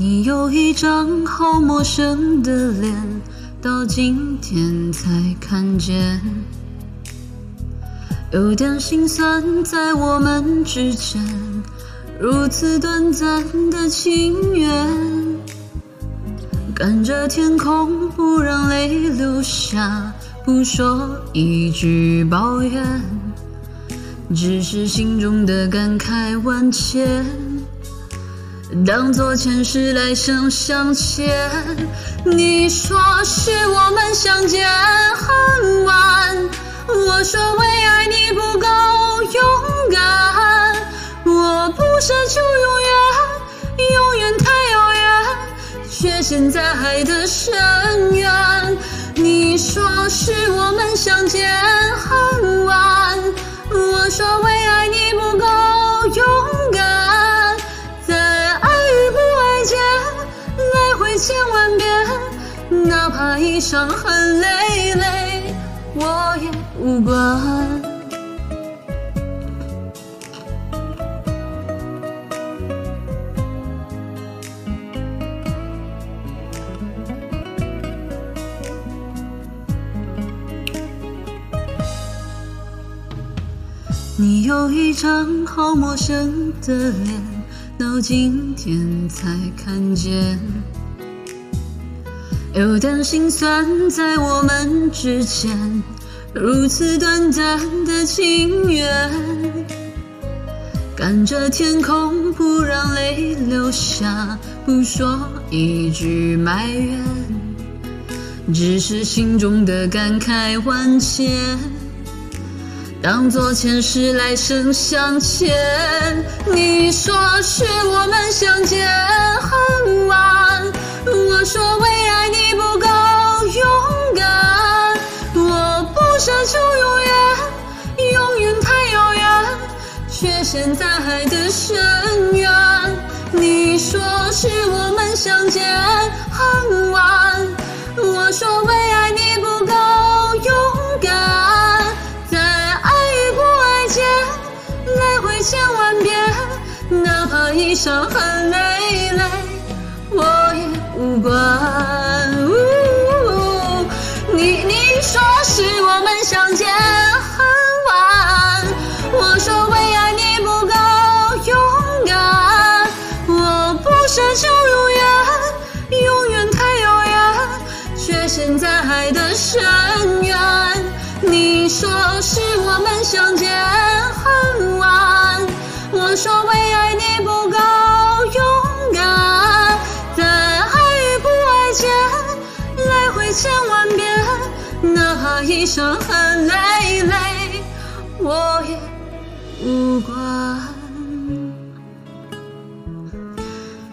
你有一张好陌生的脸，到今天才看见，有点心酸，在我们之间，如此短暂的情缘，看着天空，不让泪流下，不说一句抱怨，只是心中的感慨万千。当作前世来生相欠，你说是我们相见恨晚，我说为爱你不够勇敢，我不奢求永远，永远太遥远，却陷在爱的深渊。你说是我们相见恨晚，千万遍，哪怕已伤痕累累，我也不管。你有一张好陌生的脸，到今天才看见。有点心酸，在我们之间，如此短暂的情缘。看着天空，不让泪流下，不说一句埋怨，只是心中的感慨万千。当作前世来生相欠，你说是我们相见恨晚，陷在爱的深渊。你说是我们相见恨晚，我说为爱你不够勇敢。在爱与不爱间来回千万遍，哪怕已伤痕累累，说是我们相见恨晚，我说为爱你不够勇敢。在爱与不爱间来回千万遍，哪怕已伤痕累累，我也无关。